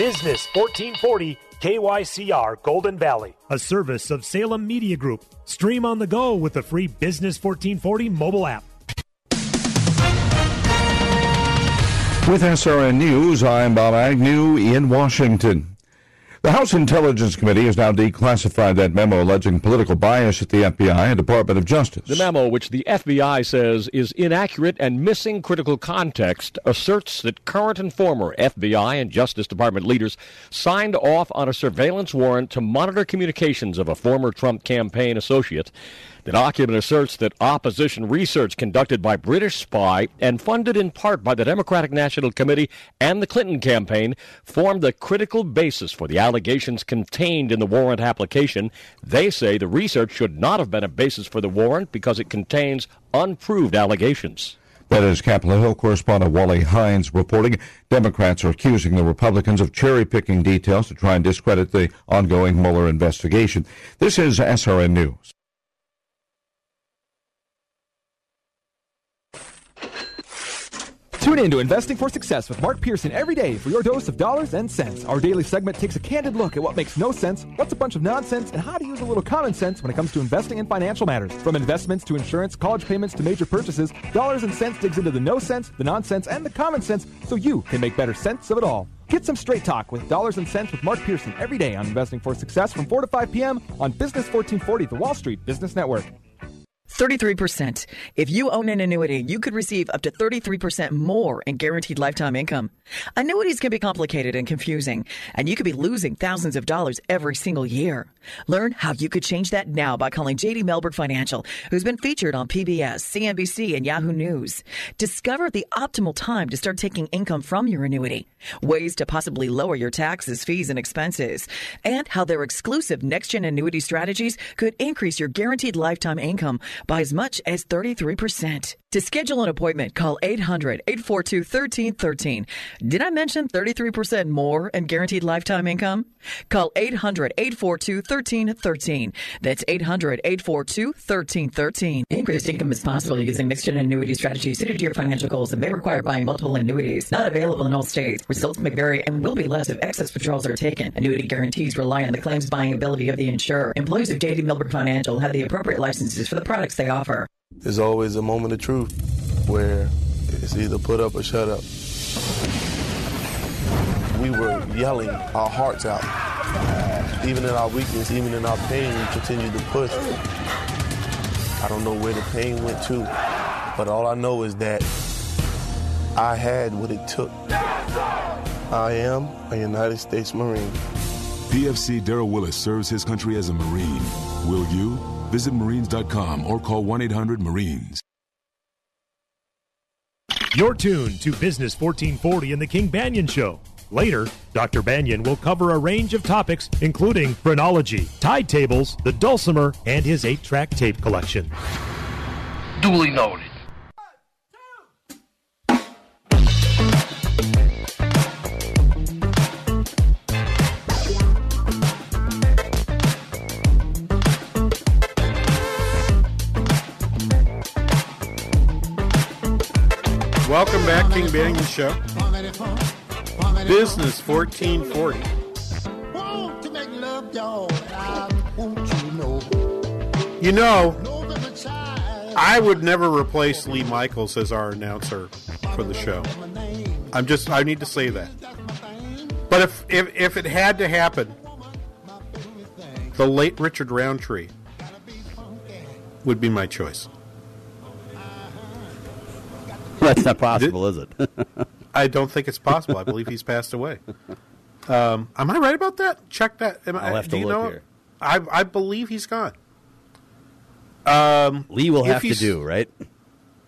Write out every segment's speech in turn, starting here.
Business 1440 KYCR Golden Valley, a service of Salem Media Group. Stream on the go with the free Business 1440 mobile app. With SRN News, I'm Bob Agnew in Washington. The House Intelligence Committee has now declassified that memo alleging political bias at the FBI and Department of Justice. The memo, which the FBI says is inaccurate and missing critical context, asserts that current and former FBI and Justice Department leaders signed off on a surveillance warrant to monitor communications of a former Trump campaign associate. The document asserts that opposition research conducted by British spy and funded in part by the Democratic National Committee and the Clinton campaign formed the critical basis for the allegations contained in the warrant application. They say the research should not have been a basis for the warrant because it contains unproved allegations. That is Capitol Hill correspondent Wally Hines reporting. Democrats are accusing the Republicans of cherry picking details to try and discredit the ongoing Mueller investigation. This is SRN News. Tune in to Investing for Success with Mark Pearson every day for your dose of dollars and cents. Our daily segment takes a candid look at what makes no sense, what's a bunch of nonsense, and how to use a little common sense when it comes to investing in financial matters. From investments to insurance, college payments to major purchases, Dollars and Cents digs into the no sense, the nonsense, and the common sense so you can make better sense of it all. Get some straight talk with Dollars and Cents with Mark Pearson every day on Investing for Success from 4 to 5 p.m. on Business 1440, the Wall Street Business Network. 33%. If you own an annuity, you could receive up to 33% more in guaranteed lifetime income. Annuities can be complicated and confusing, and you could be losing thousands of dollars every single year. Learn how you could change that now by calling JD Mellberg Financial, who's been featured on PBS, CNBC, and Yahoo News. Discover the optimal time to start taking income from your annuity, ways to possibly lower your taxes, fees, and expenses, and how their exclusive next gen annuity strategies could increase your guaranteed lifetime income by as much as 33%. To schedule an appointment, call 800 842 1313. Did I mention 33% more and guaranteed lifetime income? Call 800 842 1313. That's 800 842 1313. Increased income is possible using mixed gen annuity strategies suited to your financial goals and may require buying multiple annuities. Not available in all states. Results may vary and will be less if excess withdrawals are taken. Annuity guarantees rely on the claims buying ability of the insurer. Employees of JD Mellberg Financial have the appropriate licenses for the products they offer. There's always a moment of truth where it's either put up or shut up. We were yelling our hearts out. Even in our weakness, even in our pain, we continued to push. I don't know where the pain went to, but all I know is that I had what it took. I am a United States Marine. PFC Daryl Willis serves his country as a Marine. Will you? Visit Marines.com or call 1 800 Marines. You're tuned to Business 1440 and the King Banaian Show. Later, Dr. Banaian will cover a range of topics, including phrenology, tide tables, the dulcimer, and his eight track tape collection. Duly noted. Welcome back, King Banaian Show. Business 1440. You know, I would never replace Lee Michaels as our announcer for the show. I'm just, I need to say that. But if, if, if it had to happen, the late Richard Roundtree would be my choice. That's not possible, is it? I don't think it's possible. I believe he's passed away. Um, am I right about that? Check that. Am I'll I, have to you look know? here. I I believe he's gone. Um, Lee will have to do, right?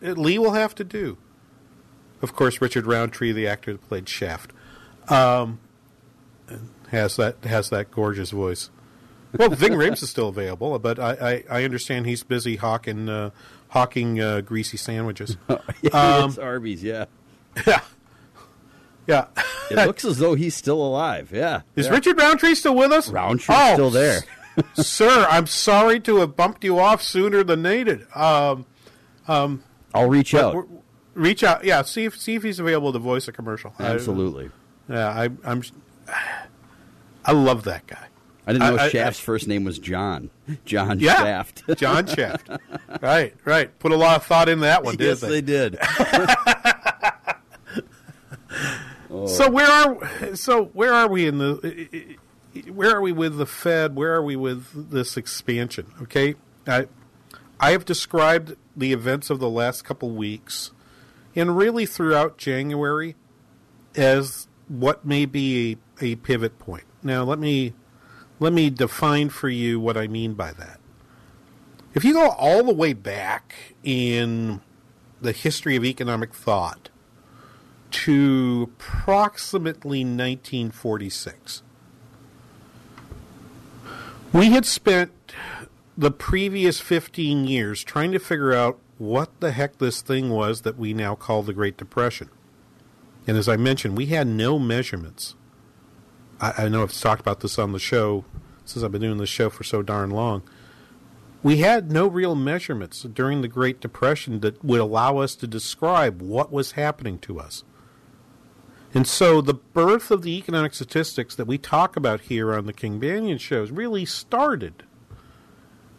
uh, Lee will have to do. Of course, Richard Roundtree, the actor that played Shaft. Um, has that has that gorgeous voice. Well, Ving Rhames is still available, but I, I, I understand he's busy hawking uh, hawking uh, greasy sandwiches. yeah, it's Arby's, yeah. Yeah. Yeah. It looks as though he's still alive. Yeah. Is yeah. Richard Roundtree still with us? Roundtree's Oh, still there. Sir, I'm sorry to have bumped you off sooner than needed. Um, um, I'll reach out. Reach out, yeah. See if see if he's available to voice a commercial. I- Absolutely. yeah, I, I'm. I love that guy. I didn't know I- I- Shaft's first name was John. John Yeah, Shaft. John Shaft. right, right. Put a lot of thought in that one, didn't they they? did. Oh. So where are so where are we in the where are we with the Fed? Where are we with this expansion? Okay, I I have described the events of the last couple weeks, and really throughout January, as what may be a, a pivot point. Now let me let me define for you what I mean by that. If you go all the way back in the history of economic thought to approximately 1946. We had spent the previous 15 years trying to figure out what the heck this thing was that we now call the Great Depression. And as I mentioned, we had no measurements. I, I know I've talked about this on the show since I've been doing this show for so darn long. We had no real measurements during the Great Depression that would allow us to describe what was happening to us. And so the birth of the economic statistics that we talk about here on the King Banaian shows really started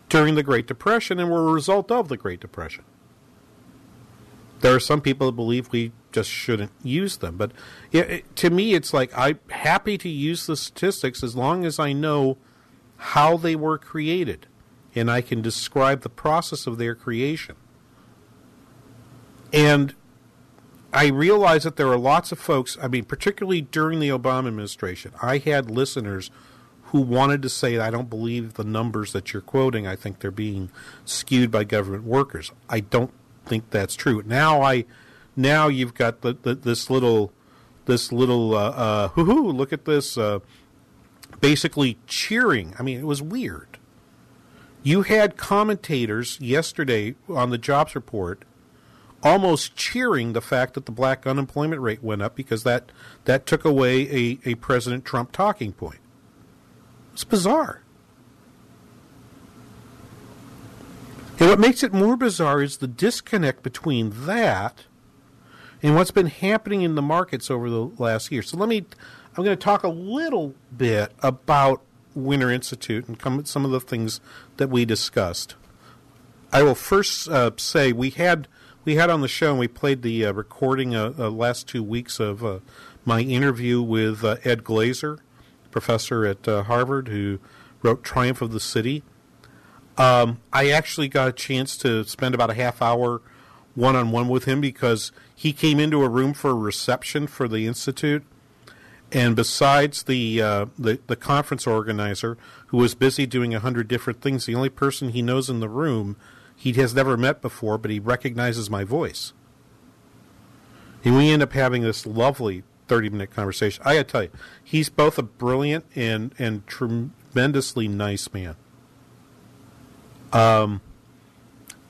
during the Great Depression and were a result of the Great Depression. There are some people that believe we just shouldn't use them, but it, to me, it's like I'm happy to use the statistics as long as I know how they were created and I can describe the process of their creation. And I realize that there are lots of folks, I mean, particularly during the Obama administration, I had listeners who wanted to say, I don't believe the numbers that you're quoting. I think they're being skewed by government workers. I don't think that's true. Now I, now you've got the, the, this little, this little, uh, uh, hoo hoo, look at this, uh, basically cheering. I mean, it was weird. You had commentators yesterday on the jobs report almost cheering the fact that the black unemployment rate went up because that, that took away a, a President Trump talking point. It's bizarre. And what makes it more bizarre is the disconnect between that and what's been happening in the markets over the last year. So let me, I'm going to talk a little bit about Winter Institute and come at some of the things that we discussed. I will first uh, say we had we had on the show and we played the uh, recording uh, uh, last two weeks of uh, my interview with uh, Ed Glaeser, professor at uh, Harvard, who wrote Triumph of the City. Um, I actually got a chance to spend about a half hour one on one with him because he came into a room for a reception for the institute, and besides the uh, the, the conference organizer who was busy doing a hundred different things, the only person he knows in the room he has never met before, but he recognizes my voice. And we end up having this lovely 30 minute conversation. I got to tell you, he's both a brilliant and, and tremendously nice man. Um,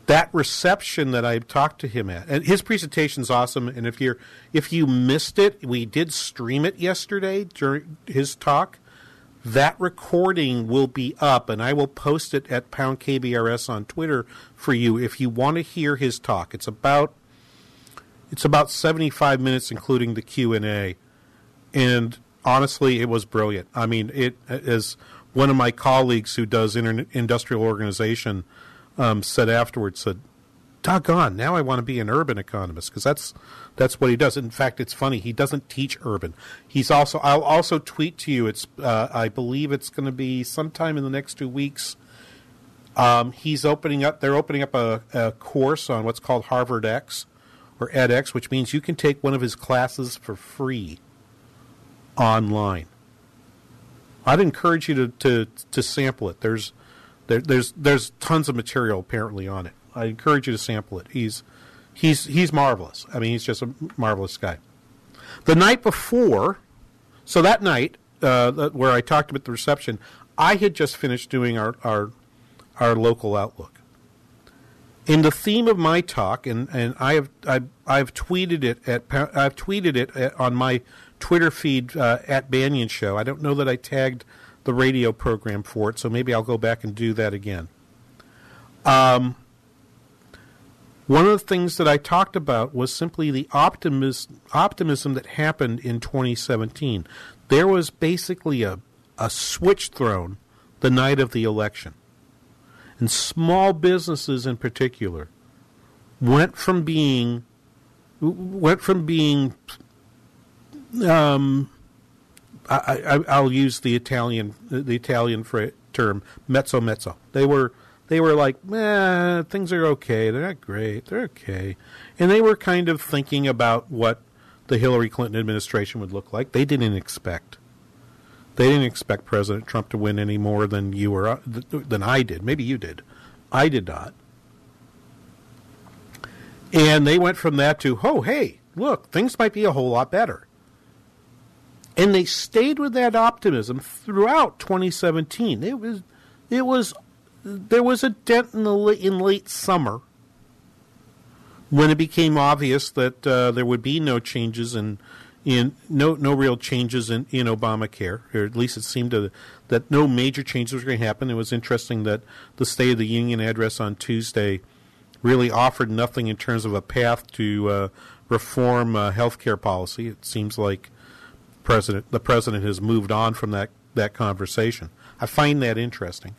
that reception that I talked to him at, and his presentation's awesome. And if you're if you missed it, we did stream it yesterday during his talk. That recording will be up, and I will post it at Pound KBRS on Twitter for you if you want to hear his talk. It's about it's about seventy five minutes, including the Q and A, and honestly, it was brilliant. I mean, it is. as one of my colleagues who does inter- industrial organization um, said afterwards said, "Doggone, now I want to be an urban economist because that's that's what he does." In fact, it's funny he doesn't teach urban. He's also I'll also tweet to you. It's uh, I believe it's going to be sometime in the next two weeks. Um, he's opening up. They're opening up a, a course on what's called HarvardX or edX, which means you can take one of his classes for free online. I'd encourage you to, to, to sample it. There's there, there's there's tons of material apparently on it. I encourage you to sample it. He's he's he's marvelous. I mean, he's just a marvelous guy. The night before, so that night, uh, where I talked about the reception, I had just finished doing our our, our local outlook. And the theme of my talk, and, and I have I've, I've tweeted it at I've tweeted it at, on my Twitter feed uh, at Banaian Show. I don't know that I tagged the radio program for it, so maybe I'll go back and do that again. Um, one of the things that I talked about was simply the optimism, optimism that happened in 2017. There was basically a, a switch thrown the night of the election. And small businesses in particular went from being went from being um, I, I, I'll use the Italian the Italian term mezzo mezzo. They were they were like, eh, things are okay. They're not great. They're okay, and they were kind of thinking about what the Hillary Clinton administration would look like. They didn't expect they didn't expect President Trump to win any more than you or than I did. Maybe you did. I did not. And they went from that to, oh, hey, look, things might be a whole lot better. And they stayed with that optimism throughout 2017. It was, it was, there was a dent in the in late summer when it became obvious that uh, there would be no changes in, in no no real changes in, in Obamacare, or at least it seemed to, that no major changes were going to happen. It was interesting that the State of the Union address on Tuesday really offered nothing in terms of a path to uh, reform uh, health care policy. It seems like president the president has moved on from that, that conversation. I find that interesting.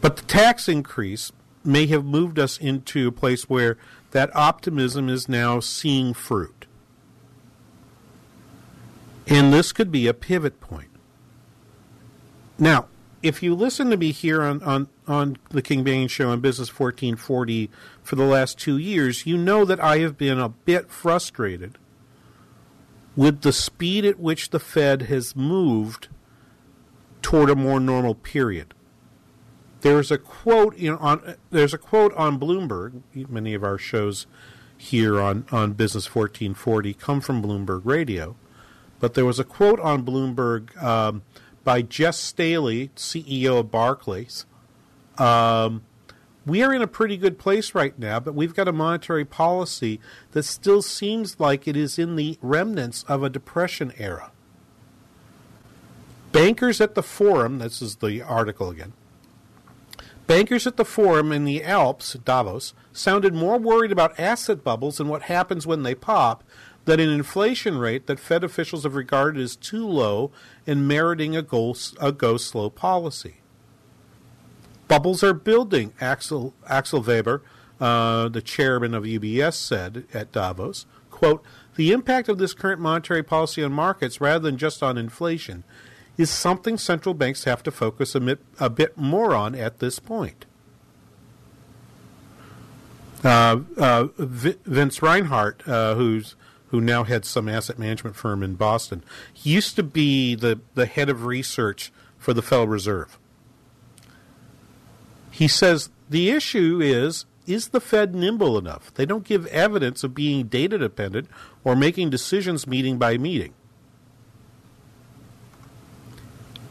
But the tax increase may have moved us into a place where that optimism is now seeing fruit. And this could be a pivot point. Now, if you listen to me here on, on, on the King Banaian Show on Business 1440 for the last two years, you know that I have been a bit frustrated with the speed at which the Fed has moved toward a more normal period. There's a quote on there's a quote on Bloomberg. Many of our shows here on, on Business 1440 come from Bloomberg Radio, but there was a quote on Bloomberg um, by Jes Staley, CEO of Barclays. Um, we are in a pretty good place right now, but we've got a monetary policy that still seems like it is in the remnants of a depression era. Bankers at the forum, this is the article again. Bankers at the forum in the Alps, Davos, sounded more worried about asset bubbles and what happens when they pop than an inflation rate that Fed officials have regarded as too low and meriting a go, a go slow policy. Bubbles are building, Axel, Axel Weber, uh, the chairman of UBS, said at Davos. Quote, the impact of this current monetary policy on markets, rather than just on inflation, is something central banks have to focus a bit, a bit more on at this point. Uh, uh, Vince Reinhart, uh, who's who now heads some asset management firm in Boston, used to be the, the head of research for the Federal Reserve. He says the issue is is the Fed nimble enough? They don't give evidence of being data dependent or making decisions meeting by meeting.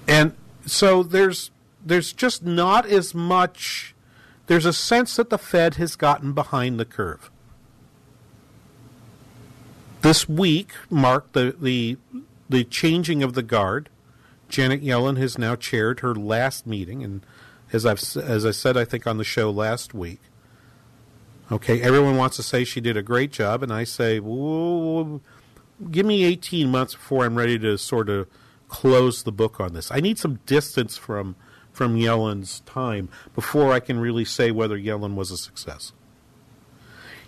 And so there's there's just not as much there's a sense that the Fed has gotten behind the curve. This week marked the the the changing of the guard. Janet Yellen has now chaired her last meeting and as I've as I said I think on the show last week. Okay, everyone wants to say she did a great job and I say, "Whoa, give me 18 months before I'm ready to sort of close the book on this. I need some distance from from Yellen's time before I can really say whether Yellen was a success.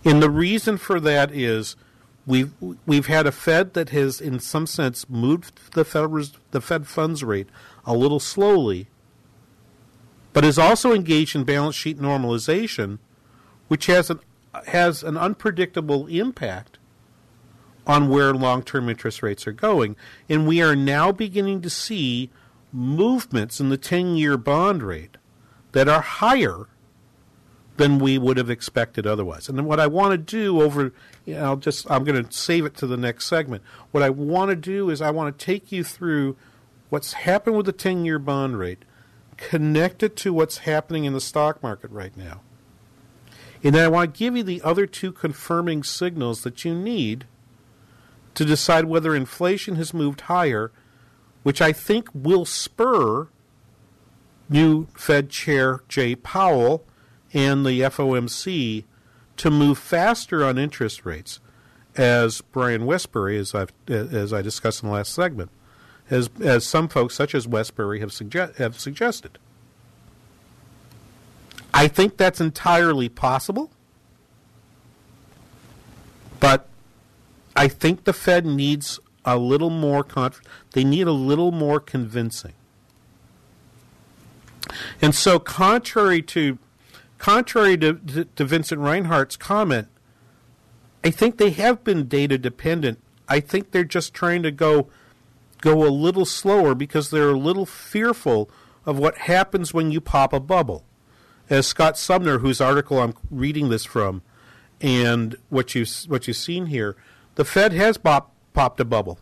And the reason for that is we've we've had a Fed that has, in some sense, moved the Fed the Fed funds rate a little slowly, but is also engaged in balance sheet normalization, which has an has an unpredictable impact on where long term interest rates are going. And we are now beginning to see movements in the 10 year bond rate that are higher than we would have expected otherwise. And what I want to do over, you know, I'll just I'm going to save it to the next segment. What I want to do is I want to take you through what's happened with the 10-year bond rate, connect it to what's happening in the stock market right now. And then I want to give you the other two confirming signals that you need to decide whether inflation has moved higher, which I think will spur new Fed Chair Jay Powell and the FOMC to move faster on interest rates, as Brian Wesbury, as I've as I discussed in the last segment, as as some folks such as Wesbury, have suggest, have suggested. I think that's entirely possible, but I think the Fed needs a little more conf- they need a little more convincing. And so contrary to contrary to, to, to Vincent Reinhart's comment, I think they have been data dependent. I think they're just trying to go go a little slower because they're a little fearful of what happens when you pop a bubble as Scott Sumner, whose article I'm reading this from, and what you what you've seen here, the Fed has pop, popped a bubble.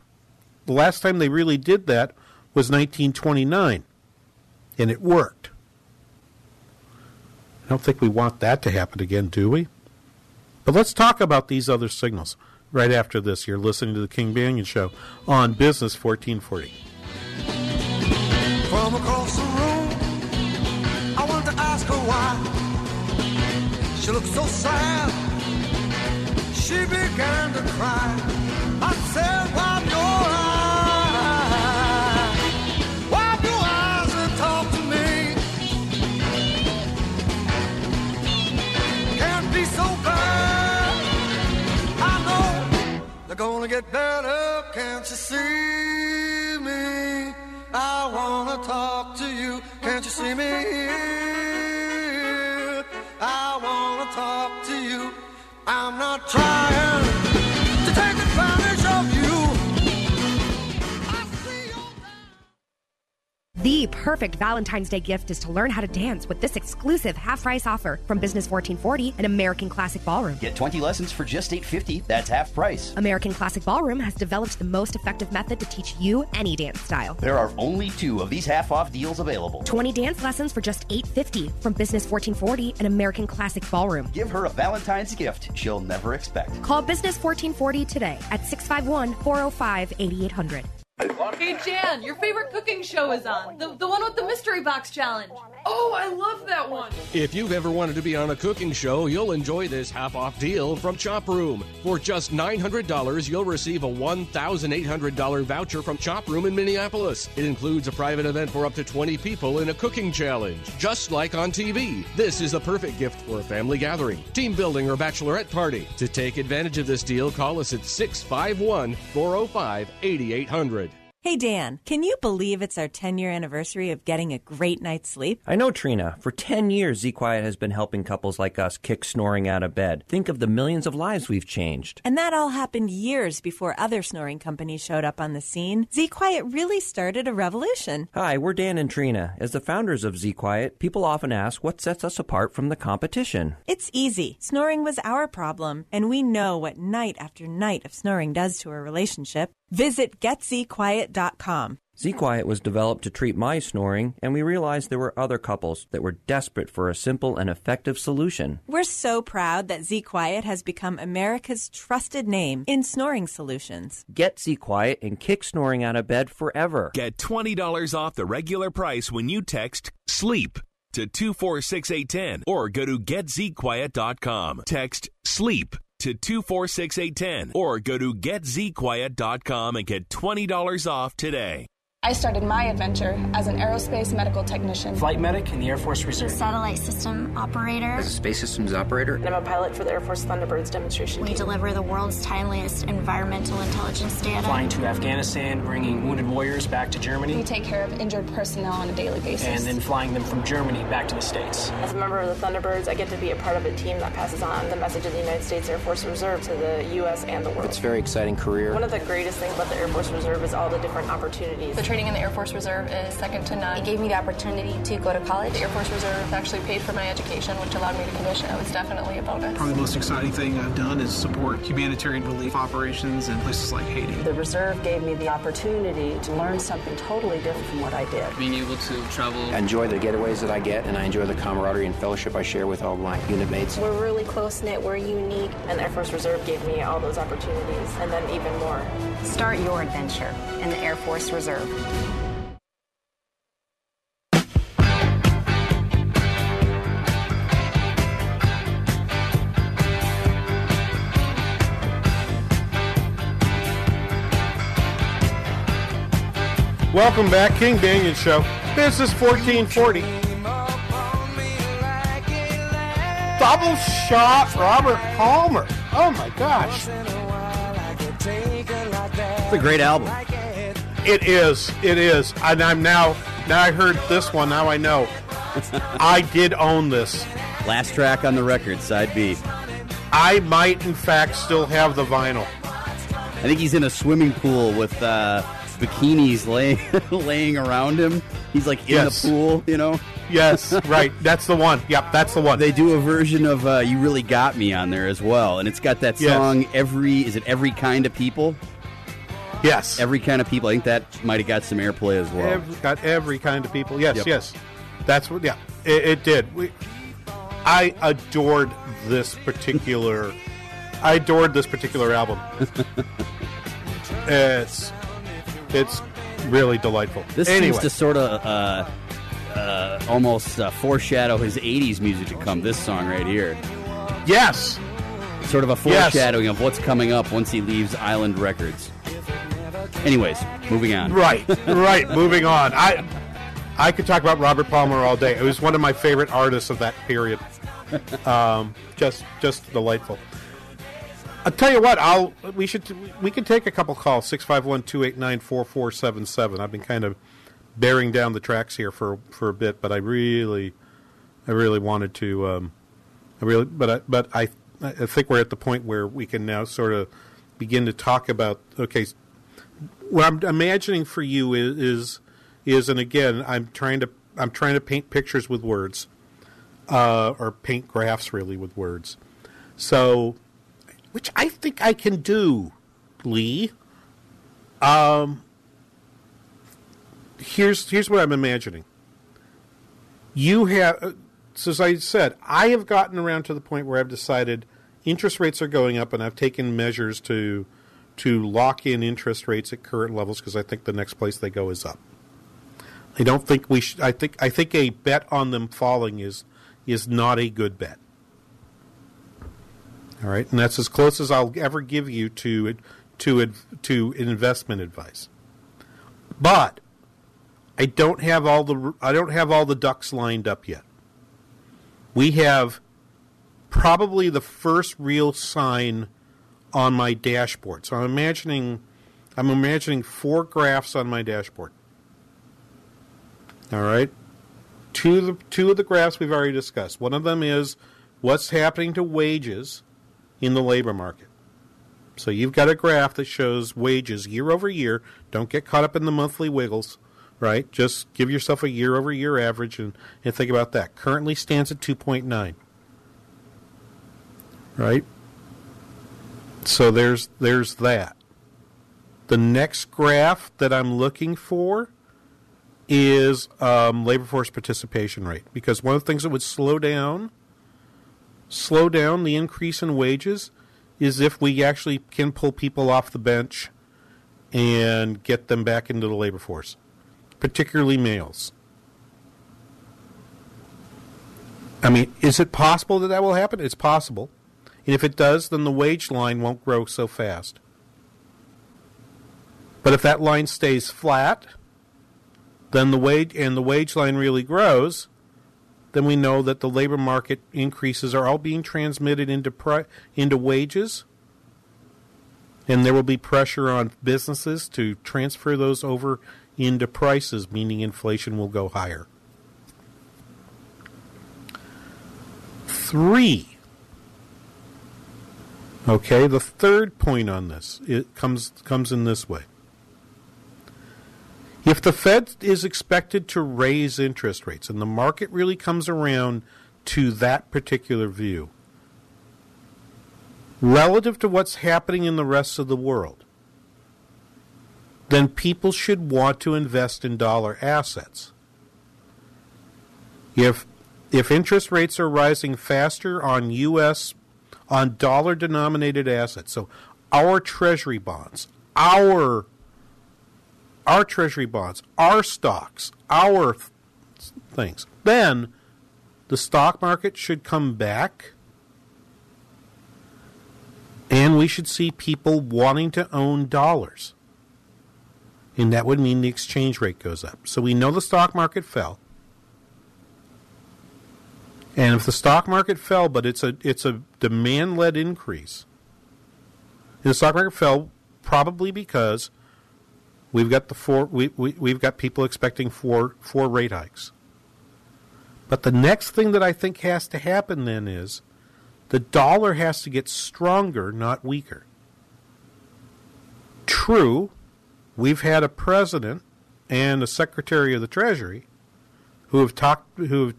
The last time they really did that was 1929, and it worked. I don't think we want that to happen again, do we? But let's talk about these other signals right after this. You're listening to the King Banaian Show on Business 1440. From across the room, I want to ask her why. She looked so sad. She began to cry. I said, Wipe they're gonna get better. Can't you see me? I wanna talk to you. Can't you see me? I wanna talk to you. I'm not trying The perfect Valentine's Day gift is to learn how to dance with this exclusive half price offer from Business 1440 and American Classic Ballroom. Get 20 lessons for just $8.50. That's half price. American Classic Ballroom has developed the most effective method to teach you any dance style. There are only two of these half off deals available. 20 dance lessons for just $8.50 from Business 1440 and American Classic Ballroom. Give her a Valentine's gift she'll never expect. Call Business 1440 today at 651 405 8800. Hey Jan, your favorite cooking show is on. The, the one with the mystery box challenge. Oh, I love that one. If you've ever wanted to be on a cooking show, you'll enjoy this half off deal from Chop Room. For just $900, you'll receive a $1,800 voucher from Chop Room in Minneapolis. It includes a private event for up to 20 people in a cooking challenge, just like on TV. This is the perfect gift for a family gathering, team building, or bachelorette party. To take advantage of this deal, call us at 651 405 8800. Hey Dan, can you believe it's our 10 year anniversary of getting a great night's sleep? I know, Trina. For 10 years, Z Quiet has been helping couples like us kick snoring out of bed. Think of the millions of lives we've changed. And that all happened years before other snoring companies showed up on the scene. Z Quiet really started a revolution. Hi, we're Dan and Trina. As the founders of Z Quiet, people often ask what sets us apart from the competition. It's easy. Snoring was our problem, and we know what night after night of snoring does to a relationship. Visit getzquiet.com. ZQuiet was developed to treat my snoring, and we realized there were other couples that were desperate for a simple and effective solution. We're so proud that ZQuiet has become America's trusted name in snoring solutions. Get ZQuiet and kick snoring out of bed forever. Get $20 off the regular price when you text SLEEP to 246810 or go to getzquiet.com. Text SLEEP to 246810 or go to getzquiet.com and get $20 off today. I started my adventure as an aerospace medical technician. Flight medic in the Air Force Reserve. Satellite system operator. As a space systems operator. And I'm a pilot for the Air Force Thunderbirds demonstration We team. deliver the world's timeliest environmental intelligence data. Flying to Afghanistan, bringing wounded warriors back to Germany. We take care of injured personnel on a daily basis. And then flying them from Germany back to the States. As a member of the Thunderbirds, I get to be a part of a team that passes on the message of the United States Air Force Reserve to the U.S. and the world. It's a very exciting career. One of the greatest things about the Air Force Reserve is all the different opportunities. The Training in the Air Force Reserve is second to none. It gave me the opportunity to go to college. The Air Force Reserve actually paid for my education, which allowed me to commission. It was definitely a bonus. Probably the most exciting thing I've done is support humanitarian relief operations in places like Haiti. The reserve gave me the opportunity to learn something totally different from what I did. Being able to travel. I enjoy the getaways that I get, and I enjoy the camaraderie and fellowship I share with all my unit mates. We're really close knit, we're unique, and the Air Force Reserve gave me all those opportunities, and then even more. Start your adventure in the Air Force Reserve. Welcome back, King Banaian Show. This is 1440. Double shot, Robert Palmer. Oh my gosh. It's a great album. It is. It is. And I'm now, now I heard this one, now I know. I did own this. Last track on the record, side B. I might, in fact, still have the vinyl. I think he's in a swimming pool with uh, bikinis laying laying around him. He's like in Yes. the pool, you know. Yes, right. That's the one. Yep, that's the one. They do a version of uh, "You Really Got Me" on there as well, and it's got that Yes. song "Every." Is it "Every Kind of People"? Yes. Every kind of people. I think that might have got some airplay as well. Every, got every kind of people. Yes, Yep. yes. That's what. Yeah, it, it did. We, I adored this particular. I adored this particular album. it's it's really delightful. This anyway, seems to sort of uh, uh, almost uh, foreshadow his '80s music to come. This song right here, yes, sort of a Yes. foreshadowing of what's coming up once he leaves Island Records. Anyways, moving on. right, right. Moving on. I I could talk about Robert Palmer all day. It was one of my favorite artists of that period. Um, just just delightful. I'll tell you what. I'll we should we can take a couple calls 651-289-4477. I've been kind of bearing down the tracks here for for a bit, but I really I really wanted to um, I really but I, but I I think we're at the point where we can now sort of begin to talk about okay what I'm imagining for you is, is and again I'm trying to I'm trying to paint pictures with words uh, or paint graphs really with words. So which I think I can do Lee. Um here's here's what I'm imagining. You have so as I said I have gotten around to the point where I've decided interest rates are going up and I've taken measures to to lock in interest rates at current levels because I think the next place they go is up. I don't think we should. I think I think a bet on them falling is is not a good bet. All right, and that's as close as I'll ever give you to to to investment advice. But I don't have all the I don't have all the ducks lined up yet. We have probably the first real sign on my dashboard. So I'm imagining I'm imagining four graphs on my dashboard. All right. Two of the two of the graphs we've already discussed. One of them is what's happening to wages in the labor market. So you've got a graph that shows wages year over year. Don't get caught up in the monthly wiggles, right? Just give yourself a year over year average and, and think about that. Currently stands at 2.9. Right? So there's there's that. The next graph that I'm looking for is um, labor force participation rate because one of the things that would slow down slow down the increase in wages is if we actually can pull people off the bench and get them back into the labor force, particularly males. I mean, is it possible that that will happen? It's possible. And if it does, then the wage line won't grow so fast. But if that line stays flat, then the wage and the wage line really grows, then we know that the labor market increases are all being transmitted into pri- into wages, and there will be pressure on businesses to transfer those over into prices, meaning inflation will go higher. Three. Okay, the third point on this it comes comes in this way. If the Fed is expected to raise interest rates and the market really comes around to that particular view, relative to what's happening in the rest of the world, then people should want to invest in dollar assets. If if interest rates are rising faster on US on dollar denominated assets, so our treasury bonds, our our treasury bonds, our stocks, our th- things, then the stock market should come back and we should see people wanting to own dollars. And that would mean the exchange rate goes up. So we know the stock market fell. And if the stock market fell, but it's a it's a demand led increase, and the stock market fell probably because we've got the four we, we we've got people expecting four four rate hikes. But the next thing that I think has to happen then is the dollar has to get stronger, not weaker. True, we've had a president and a secretary of the treasury who have talked who have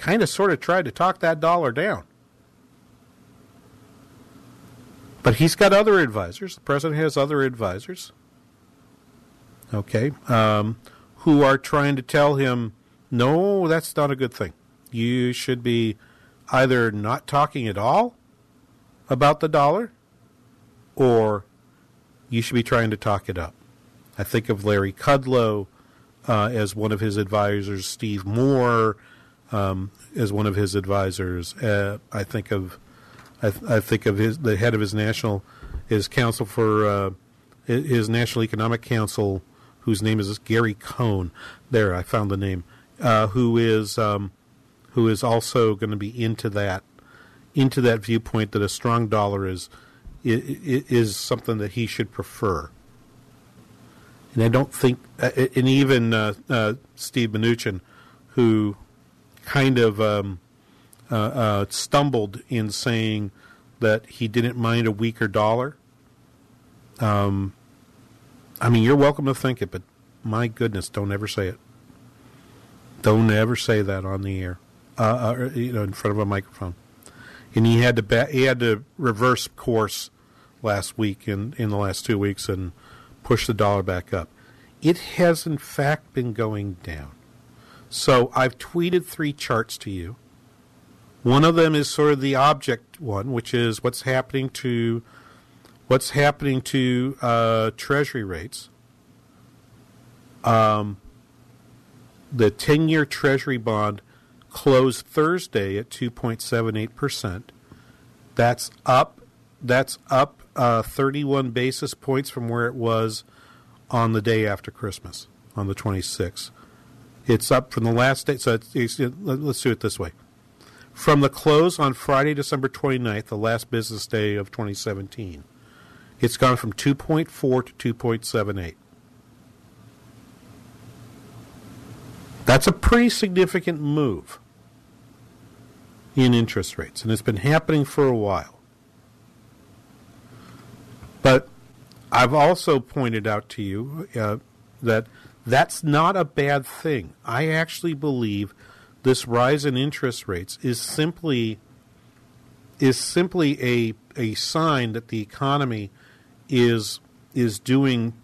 kind of sort of tried to talk that dollar down. But he's got other advisors. The president has other advisors, okay, um, who are trying to tell him, no, that's not a good thing. You should be either not talking at all about the dollar or you should be trying to talk it up. I think of Larry Kudlow uh, as one of his advisors, Steve Moore um, as one of his advisors. Uh, I think of I, th- I, think of his the head of his national his council for uh, his National Economic Council, whose name is Gary Cohn. There, I found the name. Uh, who is um, who is also going to be into that into that viewpoint that a strong dollar is is, is something that he should prefer. And I don't think, uh, and even uh, uh, Steve Mnuchin, who kind of um, uh, uh, stumbled in saying that he didn't mind a weaker dollar. Um, I mean, you're welcome to think it, but my goodness, don't ever say it. Don't ever say that on the air, uh, uh, you know, in front of a microphone. And he had to ba- he had to reverse course last week in in the last two weeks and push the dollar back up. It has in fact been going down. So I've tweeted three charts to you. One of them is sort of the object one, which is what's happening to what's happening to uh, Treasury rates. Um, the ten-year Treasury bond closed Thursday at two point seven eight percent. That's up. That's up uh, thirty-one basis points from where it was on the day after Christmas, on the twenty-sixth. It's up from the last day. So let's do it this way. From the close on Friday, December 29th, the last business day of 2017, it's gone from 2.4 to 2.78. That's a pretty significant move in interest rates, and it's been happening for a while. But I've also pointed out to you uh, that that's not a bad thing. I actually believe this rise in interest rates is simply is simply a a sign that the economy is is doing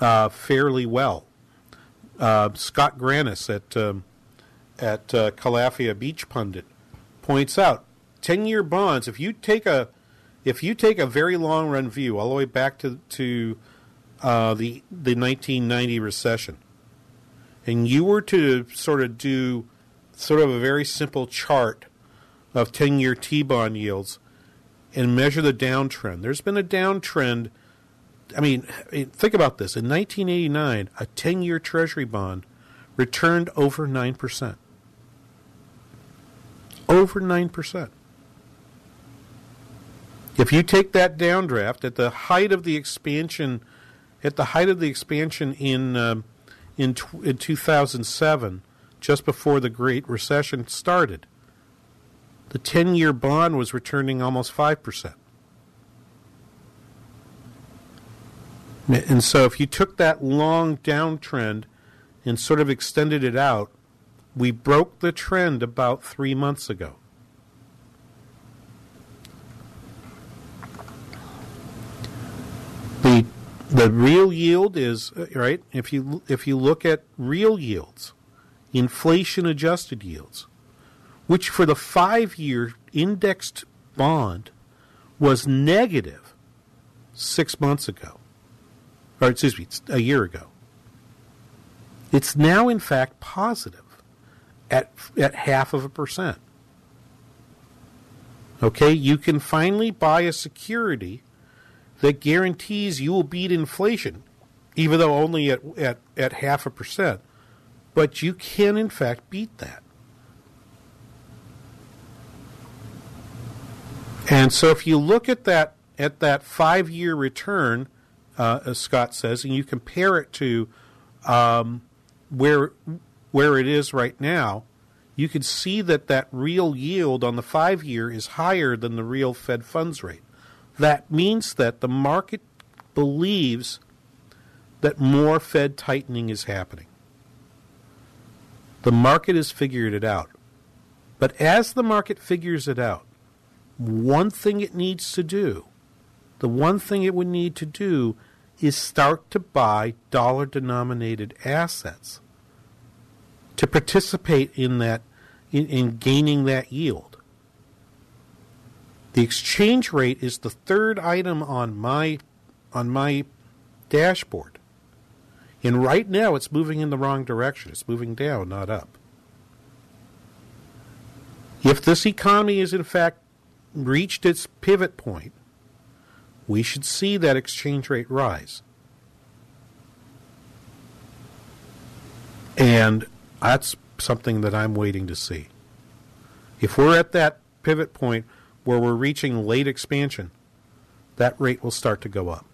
uh, fairly well. Uh, Scott Grannis at um, at uh, Calafia Beach Pundit points out ten year bonds. If you take a if you take a very long run view all the way back to to uh, the the 1990 recession, and you were to sort of do sort of a very simple chart of 10 year T bond yields and measure the downtrend. There's been a downtrend. I mean, think about this. In 1989, a 10 year Treasury bond returned over 9%. Over 9%. If you take that downdraft at the height of the expansion at the height of the expansion in um, in, in 2007, just before the Great Recession started, the 10-year bond was returning almost five percent. And so if you took that long downtrend and sort of extended it out, we broke the trend about three months ago. The the real yield is uh, right if you if you look at real yields, inflation adjusted yields, which for the 5-year indexed bond was negative 6 months ago. Or excuse me, a year ago. It's now in fact positive at at half of a percent. Okay, you can finally buy a security that guarantees you will beat inflation, even though only at, at, at half a percent. But you can, in fact, beat that. And so if you look at that at that five year return, uh, as Scott says, and you compare it to um, where where it is right now, you can see that that real yield on the five year is higher than the real Fed funds rate. That means that the market believes that more Fed tightening is happening. The market has figured it out. But as the market figures it out, one thing it needs to do, the one thing it would need to do is start to buy dollar denominated assets to participate in that in, in gaining that yield. The exchange rate is the third item on my on my dashboard. And right now it's moving in the wrong direction. It's moving down, not up. If this economy is in fact reached its pivot point, we should see that exchange rate rise. And that's something that I'm waiting to see. If we're at that pivot point where we're reaching late expansion, that rate will start to go up.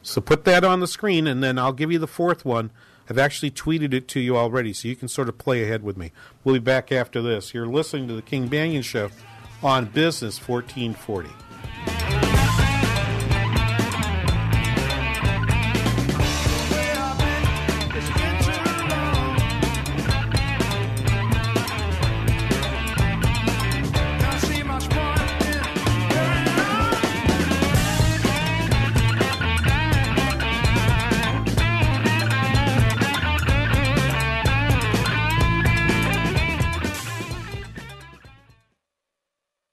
So put that on the screen, and then I'll give you the fourth one. I've actually tweeted it to you already, so you can sort of play ahead with me. We'll be back after this. You're listening to the King Banaian Show on Business 1440.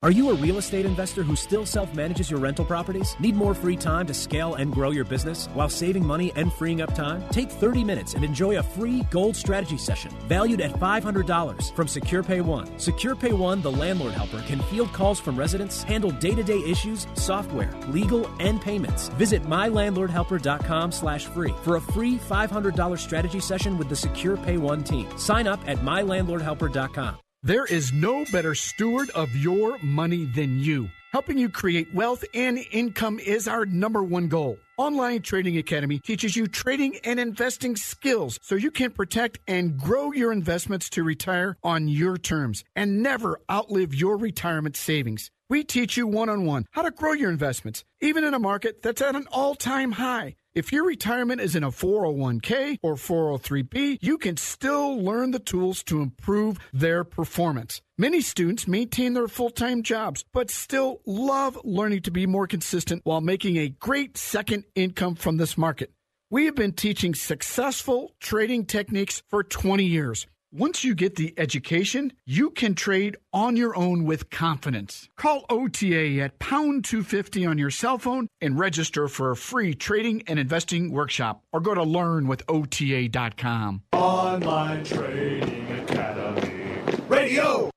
Are you a real estate investor who still self manages your rental properties? Need more free time to scale and grow your business while saving money and freeing up time? Take 30 minutes and enjoy a free gold strategy session valued at $500 from SecurePay One. SecurePay One, the landlord helper, can field calls from residents, handle day to day issues, software, legal, and payments. Visit mylandlordhelper.com slash free for a free $500 strategy session with the SecurePay One team. Sign up at mylandlordhelper.com. There is no better steward of your money than you. Helping you create wealth and income is our number one goal. Online Trading Academy teaches you trading and investing skills so you can protect and grow your investments to retire on your terms and never outlive your retirement savings. We teach you one on one how to grow your investments, even in a market that's at an all time high. If your retirement is in a 401k or 403b, you can still learn the tools to improve their performance. Many students maintain their full time jobs, but still love learning to be more consistent while making a great second income from this market. We have been teaching successful trading techniques for 20 years. Once you get the education, you can trade on your own with confidence. Call OTA at pound 250 on your cell phone and register for a free trading and investing workshop or go to learnwithota.com. Online Trading Academy Radio.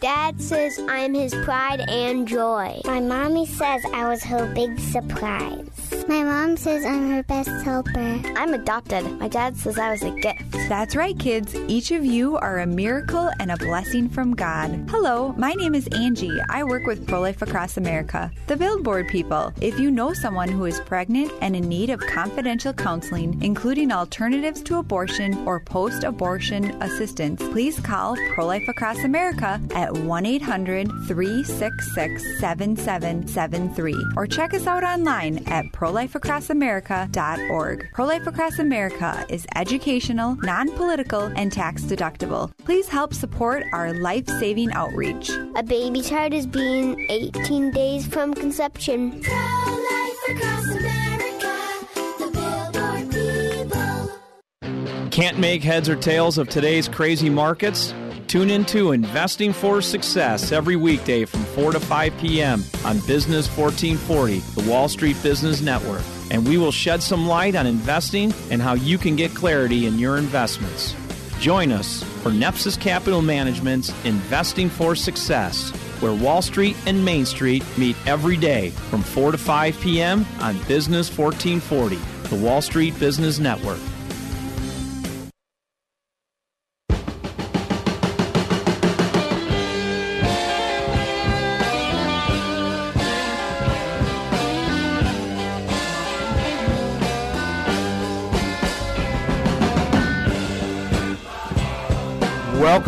Dad says I'm his pride and joy. My mommy says I was her big surprise. My mom says I'm her best helper. I'm adopted. My dad says I was a gift. That's right, kids. Each of you are a miracle and a blessing from God. Hello, my name is Angie. I work with Pro Life Across America, the Billboard people. If you know someone who is pregnant and in need of confidential counseling, including alternatives to abortion or post abortion assistance, please call Pro Life Across America at 1 800 366 7773 or check us out online at prolifeacrossamerica.org. Pro Life Across America is educational, non political, and tax deductible. Please help support our life saving outreach. A baby's heart is being 18 days from conception. Pro Life Across America. Can't make heads or tails of today's crazy markets? Tune into Investing for Success every weekday from 4 to 5 p.m. on Business 1440, the Wall Street Business Network. And we will shed some light on investing and how you can get clarity in your investments. Join us for Nepsis Capital Management's Investing for Success, where Wall Street and Main Street meet every day from 4 to 5 p.m. on Business 1440, the Wall Street Business Network.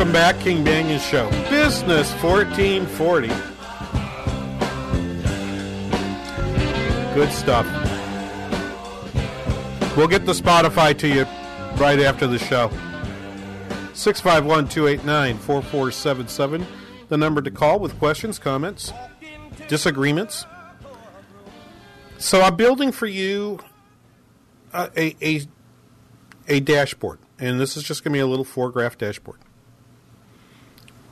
Welcome back, King Banaian Show. Business 1440. Good stuff. We'll get the Spotify to you right after the show. 651 289 4477. The number to call with questions, comments, disagreements. So I'm building for you a, a, a, dashboard. And this is just going to be a little four graph dashboard.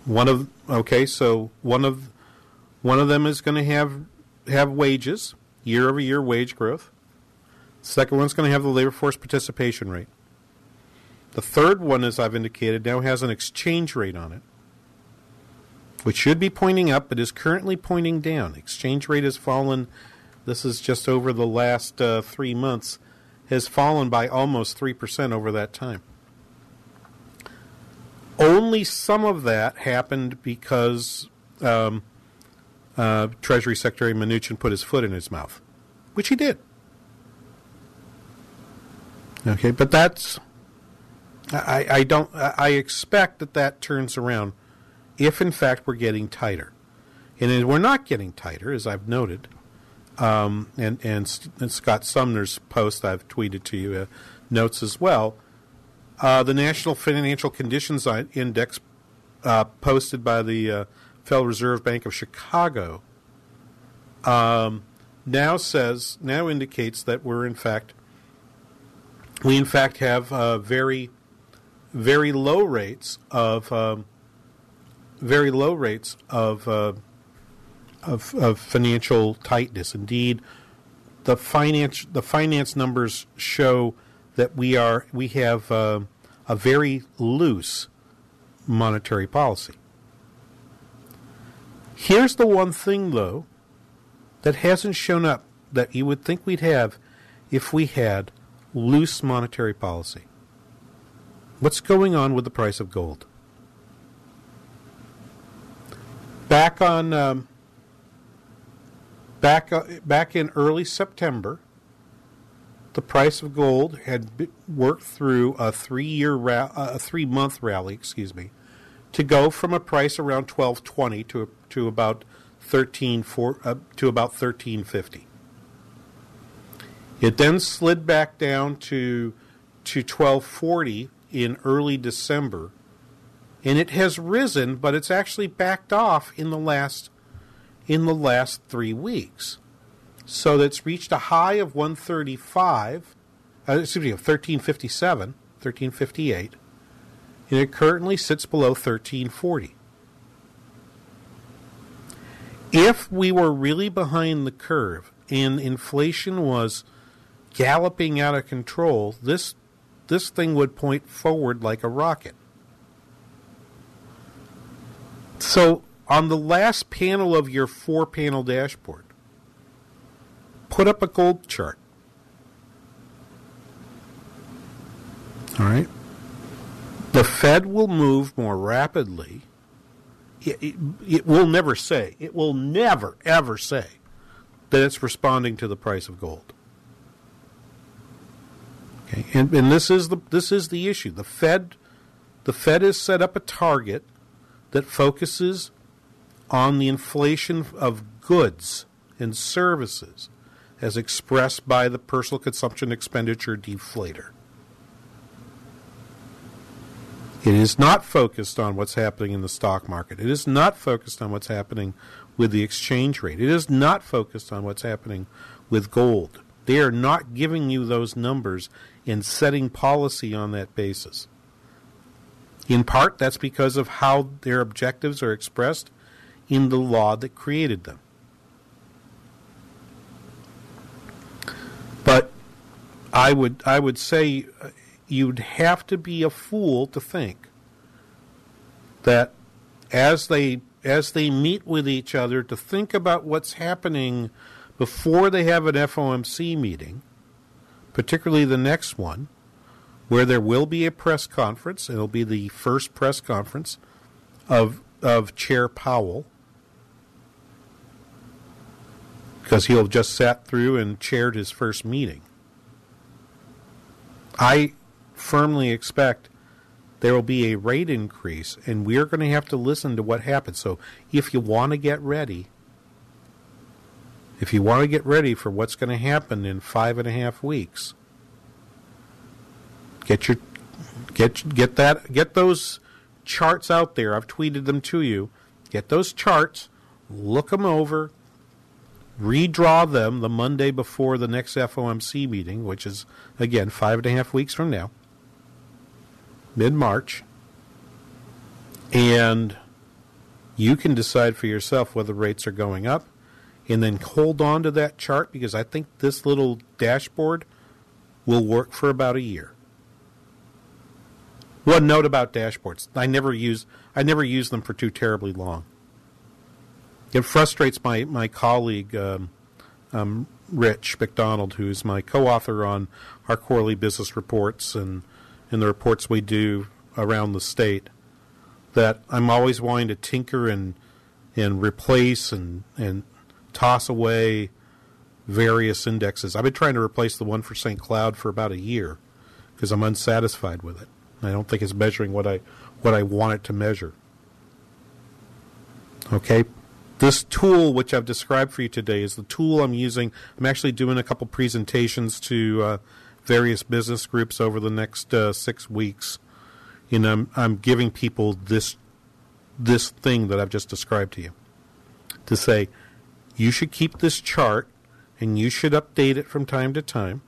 One of okay, so one of one of them is going to have have wages year over year wage growth. Second one's going to have the labor force participation rate. The third one, as I've indicated, now has an exchange rate on it, which should be pointing up, but is currently pointing down. Exchange rate has fallen. This is just over the last uh, three months, has fallen by almost three percent over that time. Only some of that happened because um, uh, Treasury Secretary Mnuchin put his foot in his mouth, which he did. Okay, but that's I, I don't I expect that that turns around if in fact we're getting tighter, and we're not getting tighter as I've noted. Um, and, and, and Scott Sumner's post I've tweeted to you uh, notes as well. Uh, the National Financial Conditions Index, uh, posted by the uh, Federal Reserve Bank of Chicago, um, now says now indicates that we're in fact we in fact have uh, very very low rates of um, very low rates of, uh, of of financial tightness. Indeed, the finance the finance numbers show that we are we have uh, a very loose monetary policy. Here's the one thing, though, that hasn't shown up that you would think we'd have if we had loose monetary policy. What's going on with the price of gold? Back on um, back uh, back in early September, the price of gold had worked through a three-year ra- a three-month rally, excuse me, to go from a price around 1220 to to about 13 four, uh, to about 1350. It then slid back down to to 1240 in early December, and it has risen, but it's actually backed off in the last in the last three weeks. So that's reached a high of 135, uh, excuse me, 1357, 1358, and it currently sits below 1340. If we were really behind the curve and inflation was galloping out of control, this this thing would point forward like a rocket. So, on the last panel of your four panel dashboard, put up a gold chart. All right? The Fed will move more rapidly. It, it, it, will never say, it will never, ever say that it's responding to the price of gold. Okay? And, and this is the this is the issue. The Fed the Fed has set up a target that focuses on the inflation of goods and services as expressed by the personal consumption expenditure deflator. It is not focused on what's happening in the stock market. It is not focused on what's happening with the exchange rate. It is not focused on what's happening with gold. They are not giving you those numbers and setting policy on that basis. In part, that's because of how their objectives are expressed in the law that created them. But I would I would say uh, you'd have to be a fool to think that as they as they meet with each other to think about what's happening before they have an FOMC meeting, particularly the next one, where there will be a press conference. It'll be the first press conference of of Chair Powell because he'll have just sat through and chaired his first meeting. I firmly expect there will be a rate increase, and we're going to have to listen to what happens. So, if you want to get ready, if you want to get ready for what's going to happen in five and a half weeks, get your get get that get those charts out there. I've tweeted them to you. Get those charts, look them over, redraw them the Monday before the next FOMC meeting, which is, again, five and a half weeks from now, mid March, and you can decide for yourself whether rates are going up, and then hold on to that chart because I think this little dashboard will work for about a year. One note about dashboards: I never use I never use them for too terribly long it frustrates my my colleague um, um, Rich McDonald, who's my co-author on our quarterly business reports and and the reports we do around the state. That I'm always wanting to tinker and and replace and and toss away various indexes. I've been trying to replace the one for St. Cloud for about a year because I'm unsatisfied with it. I don't think it's measuring what I what I want it to measure. Okay, this tool, which I've described for you today, is the tool I'm using. I'm actually doing a couple presentations to uh, various business groups over the next uh, six weeks. You know, I'm, I'm giving people this this thing that I've just described to you to say you should keep this chart and you should update it from time to time.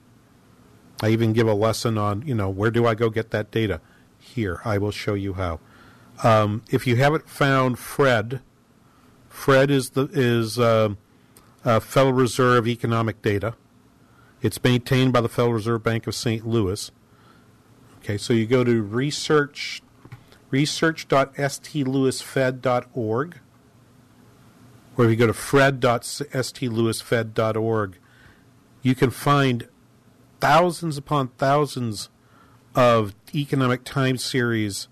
I even give a lesson on, you know, where do I go get that data? Here, I will show you how. Um, if you haven't found Fred, Fred is the is uh, uh, Federal Reserve economic data. It's maintained by the Federal Reserve Bank of St. Louis. Okay, so you go to research research.stlouisfed.org, or if you go to fred.stlouisfed.org, you can find thousands upon thousands of economic time series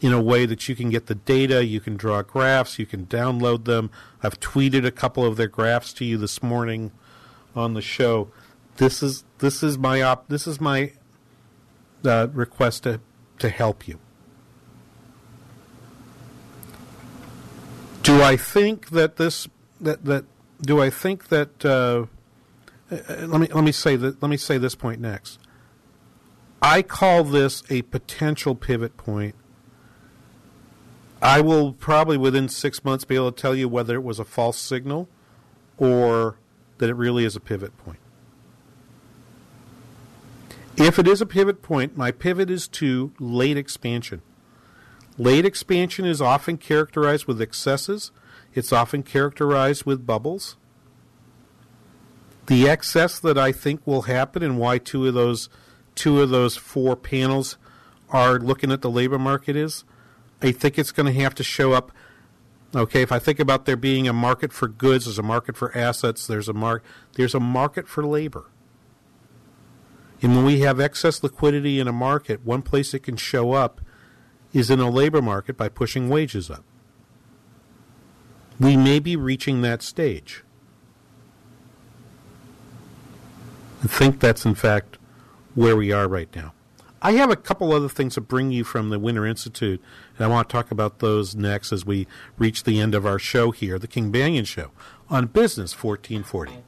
in a way that you can get the data, you can draw graphs, you can download them. I've tweeted a couple of their graphs to you this morning on the show. This is this is my op this is my uh, request to to help you. Do I think that this that that do I think that uh, uh let me let me say that let me say this point next. I call this a potential pivot point I will probably within six months be able to tell you whether it was a false signal or that it really is a pivot point. If it is a pivot point, my pivot is to late expansion. Late expansion is often characterized with excesses. It's often characterized with bubbles. The excess that I think will happen and why two of those two of those four panels are looking at the labor market is I think it's going to have to show up. Okay, if I think about there being a market for goods, there's a market for assets, there's a mark, there's a market for labor. And when we have excess liquidity in a market, one place it can show up is in a labor market by pushing wages up. We may be reaching that stage. I think that's, in fact, where we are right now. I have a couple other things to bring you from the Winter Institute, and I want to talk about those next as we reach the end of our show here, the King Banaian Show, on Business 1440.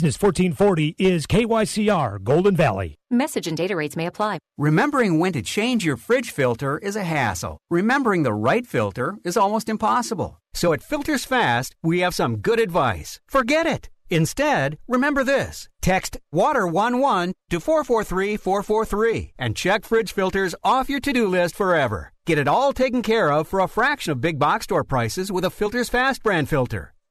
Business 1440 is KYCR Golden Valley. Message and data rates may apply. Remembering when to change your fridge filter is a hassle. Remembering the right filter is almost impossible. So at Filters Fast, we have some good advice. Forget it. Instead, remember this. Text WATER11 to 443 443 and check fridge filters off your to do list forever. Get it all taken care of for a fraction of big box store prices with a Filters Fast brand filter.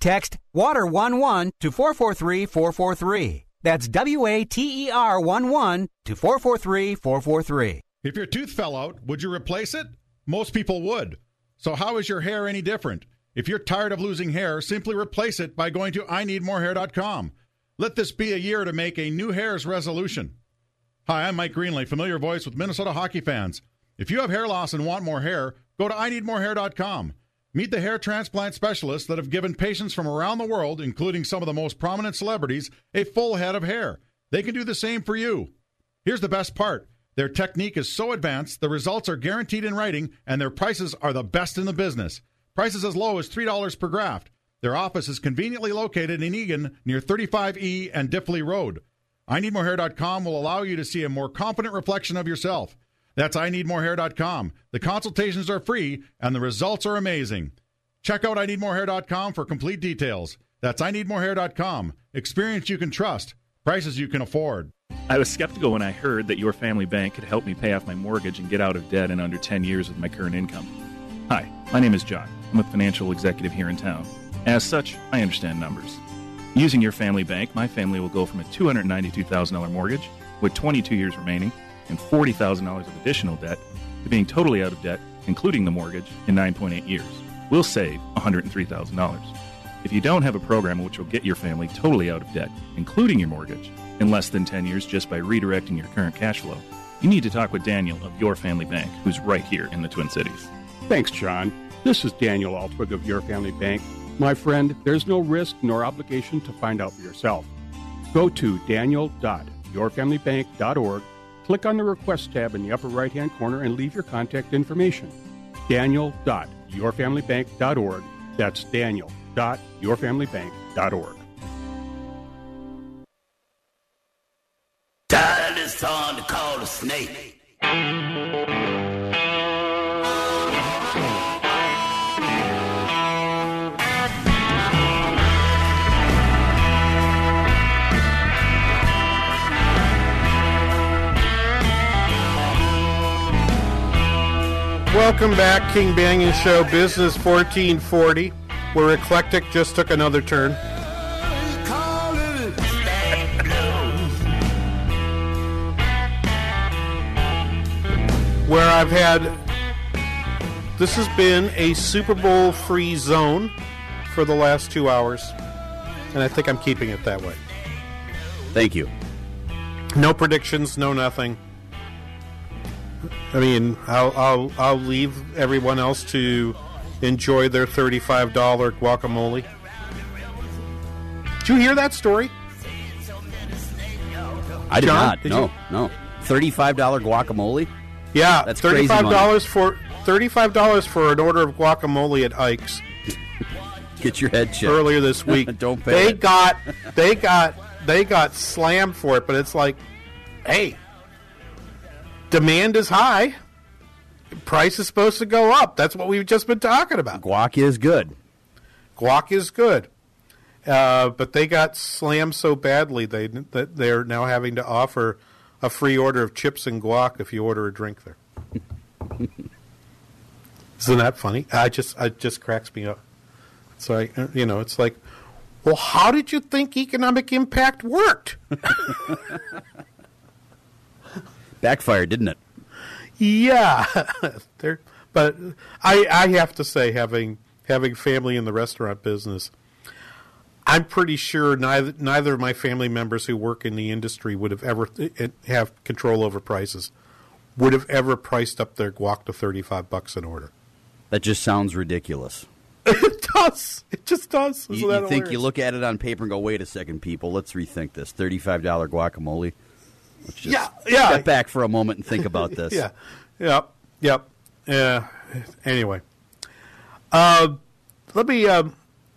text WATER11 to 443 443. That's W A T E R 1 1 to 443 443. If your tooth fell out, would you replace it? Most people would. So, how is your hair any different? If you're tired of losing hair, simply replace it by going to IneedMoreHair.com. Let this be a year to make a new hairs resolution. Hi, I'm Mike Greenlay, familiar voice with Minnesota hockey fans. If you have hair loss and want more hair, go to IneedMoreHair.com. Meet the hair transplant specialists that have given patients from around the world, including some of the most prominent celebrities, a full head of hair. They can do the same for you. Here's the best part their technique is so advanced, the results are guaranteed in writing, and their prices are the best in the business. Prices as low as $3 per graft. Their office is conveniently located in Eagan near 35E and Diffley Road. IneedMoreHair.com will allow you to see a more confident reflection of yourself. That's IneedMoreHair.com. The consultations are free and the results are amazing. Check out IneedMoreHair.com for complete details. That's IneedMoreHair.com. Experience you can trust, prices you can afford. I was skeptical when I heard that your family bank could help me pay off my mortgage and get out of debt in under 10 years with my current income. Hi, my name is John. I'm a financial executive here in town. As such, I understand numbers. Using your family bank, my family will go from a $292,000 mortgage with 22 years remaining and $40,000 of additional debt to being totally out of debt, including the mortgage, in 9.8 years. We'll save $103,000. If you don't have a program which will get your family totally out of debt, including your mortgage, in less than 10 years just by redirecting your current cash flow, you need to talk with Daniel of Your Family Bank, who's right here in the Twin Cities. Thanks, John. This is Daniel Altwig of Your Family Bank. My friend, there's no risk nor obligation to find out for yourself. Go to daniel.yourfamilybank.org, click on the Request tab in the upper right hand corner, and leave your contact information. Daniel.yourfamilybank.org. That's Daniel.yourfamilybank.org. Tired it's time to call the snake. Welcome back, King Banaian Show, Business 1440, where Eclectic just took another turn. Where I've had. This has been a Super Bowl free zone for the last two hours, and I think I'm keeping it that way. Thank you. No predictions, no nothing. I mean, I'll I'll I'll leave everyone else to enjoy their thirty-five dollar guacamole. Did you hear that story? I did John, not. did no, you? no. Thirty-five dollar guacamole. Yeah, That's crazy $35 for thirty-five dollars for an order of guacamole at Ike's Get your head checked earlier this week. Don't pay. They it. got they got they got slammed for it, but it's like, hey, demand is high. Price is supposed to go up. That's what we've just been talking about. Guac is good. Guac is good, uh, but they got slammed so badly they that they're now having to offer a free order of chips and guac if you order a drink there. Isn't that funny? I just it just cracks me up. So I, you know, it's like, well, how did you think economic impact worked? Backfired, didn't it? Yeah, there. But I, I have to say, having having family in the restaurant business, I'm pretty sure neither neither of my family members who work in the industry would have ever eh, have control over prices, would have ever priced up their guac to thirty five bucks an order. That just sounds ridiculous. It does. It just does. Isn't You, you think you look at it on paper and go, "Wait a second, people, let's rethink this." Thirty-five dollar guacamole. Just Yeah, yeah. step back for a moment and think about this. yeah. Yep. Yep. Yeah. Anyway, uh, let me um,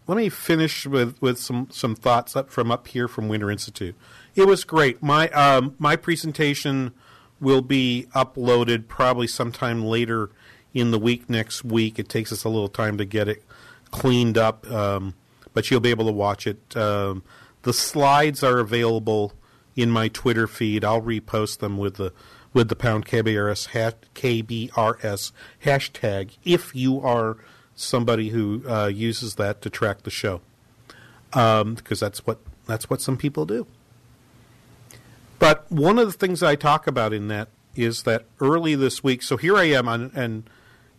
let me finish with, with some, some thoughts up from up here from Winter Institute. It was great. My um, my presentation will be uploaded probably sometime later in the week next week. It takes us a little time to get it cleaned up, um, but you'll be able to watch it. Um, the slides are available in my Twitter feed. I'll repost them with the with the pound KBRS ha- KBRS hashtag if you are somebody who uh, uses that to track the show, because that's what that's what some people do. But one of the things I talk about in that is that early this week. So here I am, on, and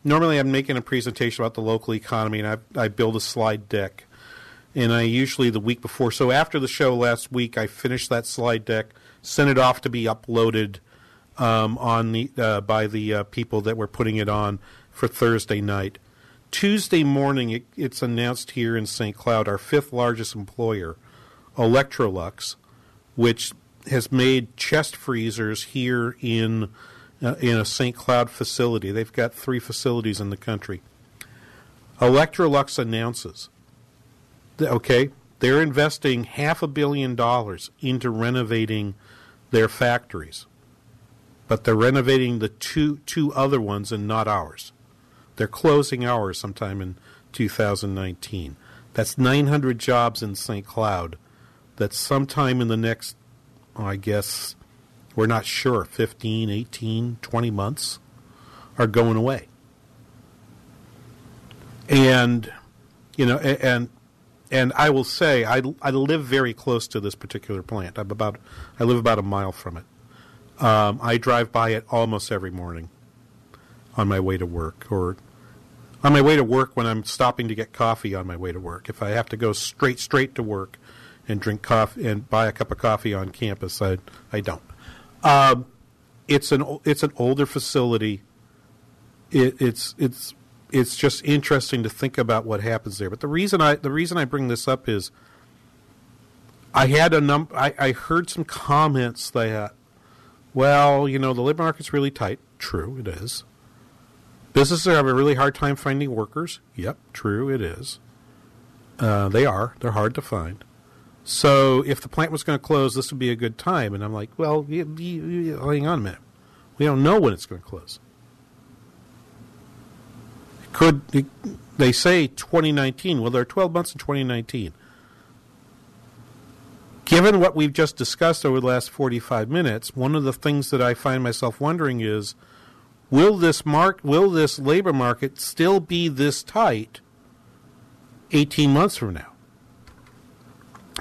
normally I'm making a presentation about the local economy, and I, I build a slide deck. And I usually the week before. So after the show last week, I finished that slide deck, sent it off to be uploaded um, on the uh, by the uh, people that were putting it on for Thursday night. Tuesday morning, it, it's announced here in St. Cloud, our fifth largest employer, Electrolux, which has made chest freezers here in uh, in a St. Cloud facility. They've got three facilities in the country. Electrolux announces, okay, they're investing half a billion dollars into renovating their factories, but they're renovating the two two other ones and not ours. They're closing ours sometime in 2019. That's 900 jobs in St. Cloud. That sometime in the next, oh, I guess, we're not sure, 15, 18, 20 months are going away. And, you know, and and I will say I, I live very close to this particular plant. I'm about I live about a mile from it. Um, I drive by it almost every morning on my way to work, or on my way to work when I'm stopping to get coffee on my way to work. If I have to go straight straight to work and drink coffee and buy a cup of coffee on campus, I I don't. Um, it's an it's an older facility. It, it's it's it's just interesting to think about what happens there. But the reason I the reason I bring this up is I had a num I, I heard some comments that well, you know, the labor market's really tight. True, it is. Businesses are having a really hard time finding workers. Yep, true, it is. Uh, they are. They're hard to find. So if the plant was going to close, this would be a good time. And I'm like, well, hang on a minute. We don't know when it's going to close. Could they say 2019? Well, there are 12 months in 2019. Given what we've just discussed over the last 45 minutes, one of the things that I find myself wondering is will this mark will this labor market still be this tight 18 months from now?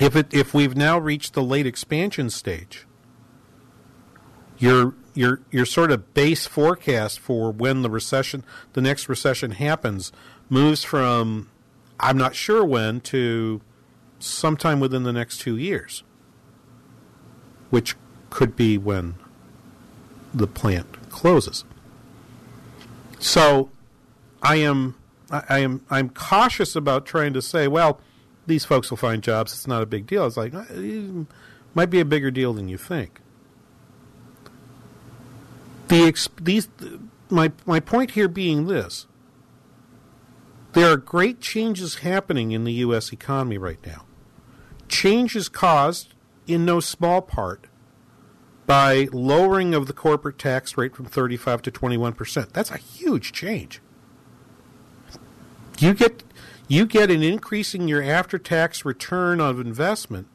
If it if we've now reached the late expansion stage, your your your sort of base forecast for when the recession the next recession happens moves from I'm not sure when to sometime within the next two years. which could be when the plant closes. So I am I, am I'm cautious about trying to say, well, these folks will find jobs. It's not a big deal. It's like it might be a bigger deal than you think. The these my my point here being this: there are great changes happening in the U.S. economy right now. Change is caused, in no small part, by lowering of the corporate tax rate from 35 to 21 percent. That's a huge change. You get you get an increase in your after-tax return of investment,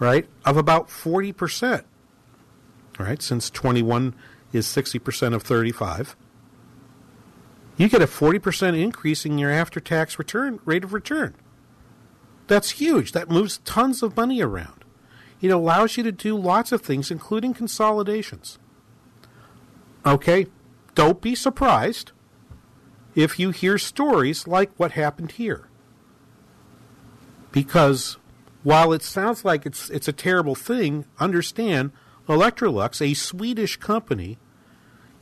right, of about 40 percent. Right, since 21 is 60 percent of 35 you get a 40% increase in your after tax return rate of return. That's huge. That moves tons of money around. It allows you to do lots of things, including consolidations. Okay, don't be surprised if you hear stories like what happened here. Because while it sounds like it's, it's a terrible thing, understand Electrolux, a Swedish company,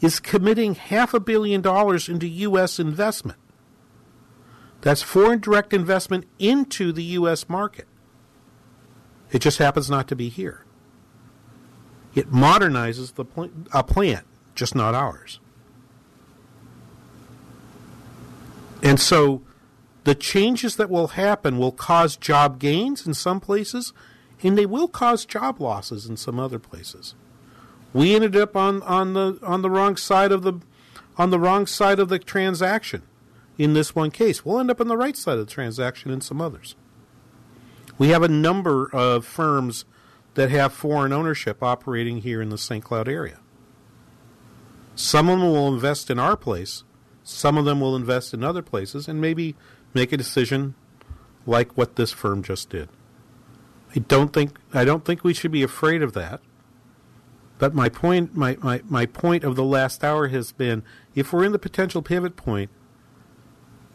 is committing half a billion dollars into U.S. investment. That's foreign direct investment into the U.S. market. It just happens not to be here. It modernizes the pl- a plant, just not ours. And so the changes that will happen will cause job gains in some places, and they will cause job losses in some other places. We ended up on, on the on the wrong side of the on the wrong side of the transaction in this one case. We'll end up on the right side of the transaction in some others. We have a number of firms that have foreign ownership operating here in the St. Cloud area. Some of them will invest in our place, some of them will invest in other places, and maybe make a decision like what this firm just did. I don't think I don't think we should be afraid of that. But my point, my, my, my point of the last hour has been if we're in the potential pivot point,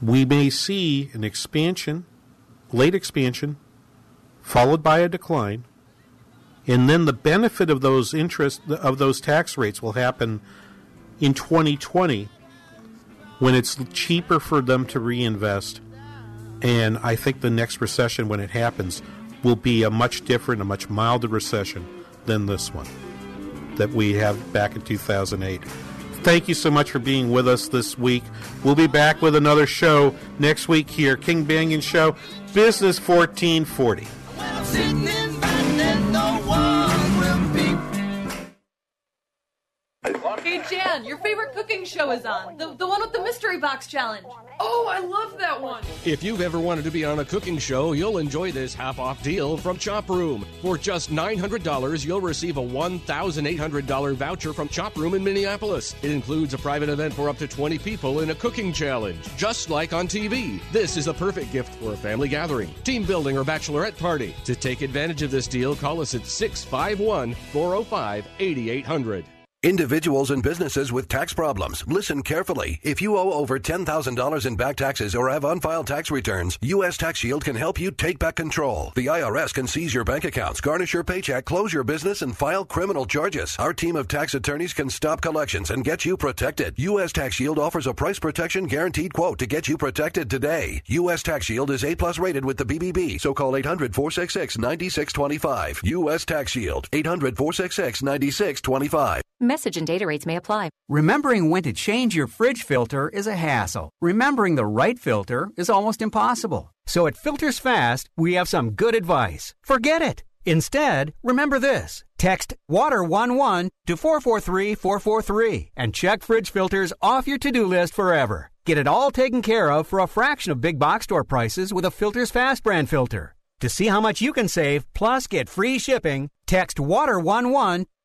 we may see an expansion, late expansion, followed by a decline, and then the benefit of those interest of those tax rates will happen in 2020 when it's cheaper for them to reinvest. And I think the next recession, when it happens, will be a much different, a much milder recession than this one that we have back in 2008. Thank you so much for being with us this week. We'll be back with another show next week here, King Banaian Show, Business 1440. Jan, your favorite cooking show is on. The, the one with the mystery box challenge. Oh, I love that one. If you've ever wanted to be on a cooking show, you'll enjoy this half off deal from Chop Room. For just $900, you'll receive a $1,800 voucher from Chop Room in Minneapolis. It includes a private event for up to 20 people in a cooking challenge, just like on TV. This is a perfect gift for a family gathering, team building, or bachelorette party. To take advantage of this deal, call us at 651 405 8800. Individuals and businesses with tax problems, listen carefully. If you owe over $10,000 in back taxes or have unfiled tax returns, U.S. Tax Shield can help you take back control. The IRS can seize your bank accounts, garnish your paycheck, close your business, and file criminal charges. Our team of tax attorneys can stop collections and get you protected. U.S. Tax Shield offers a price protection guaranteed quote to get you protected today. U.S. Tax Shield is A plus rated with the BBB, so call 800 466 9625. U.S. Tax Shield, 800 466 9625. Message and data rates may apply. Remembering when to change your fridge filter is a hassle. Remembering the right filter is almost impossible. So at Filters Fast, we have some good advice. Forget it. Instead, remember this. Text WATER11 to 443443 and check fridge filters off your to-do list forever. Get it all taken care of for a fraction of big box store prices with a Filters Fast brand filter. To see how much you can save plus get free shipping, text WATER11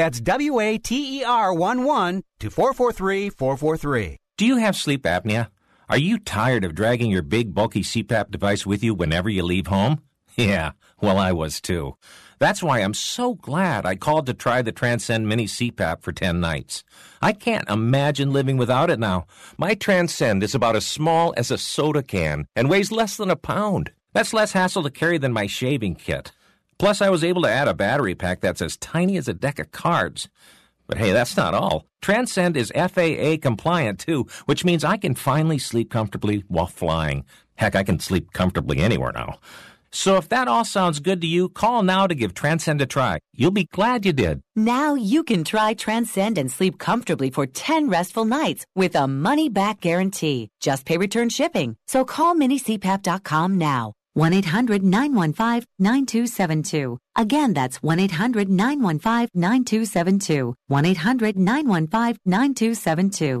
That's W A T E R 1 1 to 443 443. Do you have sleep apnea? Are you tired of dragging your big, bulky CPAP device with you whenever you leave home? Yeah, well, I was too. That's why I'm so glad I called to try the Transcend Mini CPAP for 10 nights. I can't imagine living without it now. My Transcend is about as small as a soda can and weighs less than a pound. That's less hassle to carry than my shaving kit. Plus, I was able to add a battery pack that's as tiny as a deck of cards. But hey, that's not all. Transcend is FAA compliant too, which means I can finally sleep comfortably while flying. Heck, I can sleep comfortably anywhere now. So if that all sounds good to you, call now to give Transcend a try. You'll be glad you did. Now you can try Transcend and sleep comfortably for 10 restful nights with a money back guarantee. Just pay return shipping. So call minicpap.com now. 1 800 915 9272. Again, that's 1 800 915 9272. 1 800 915 9272.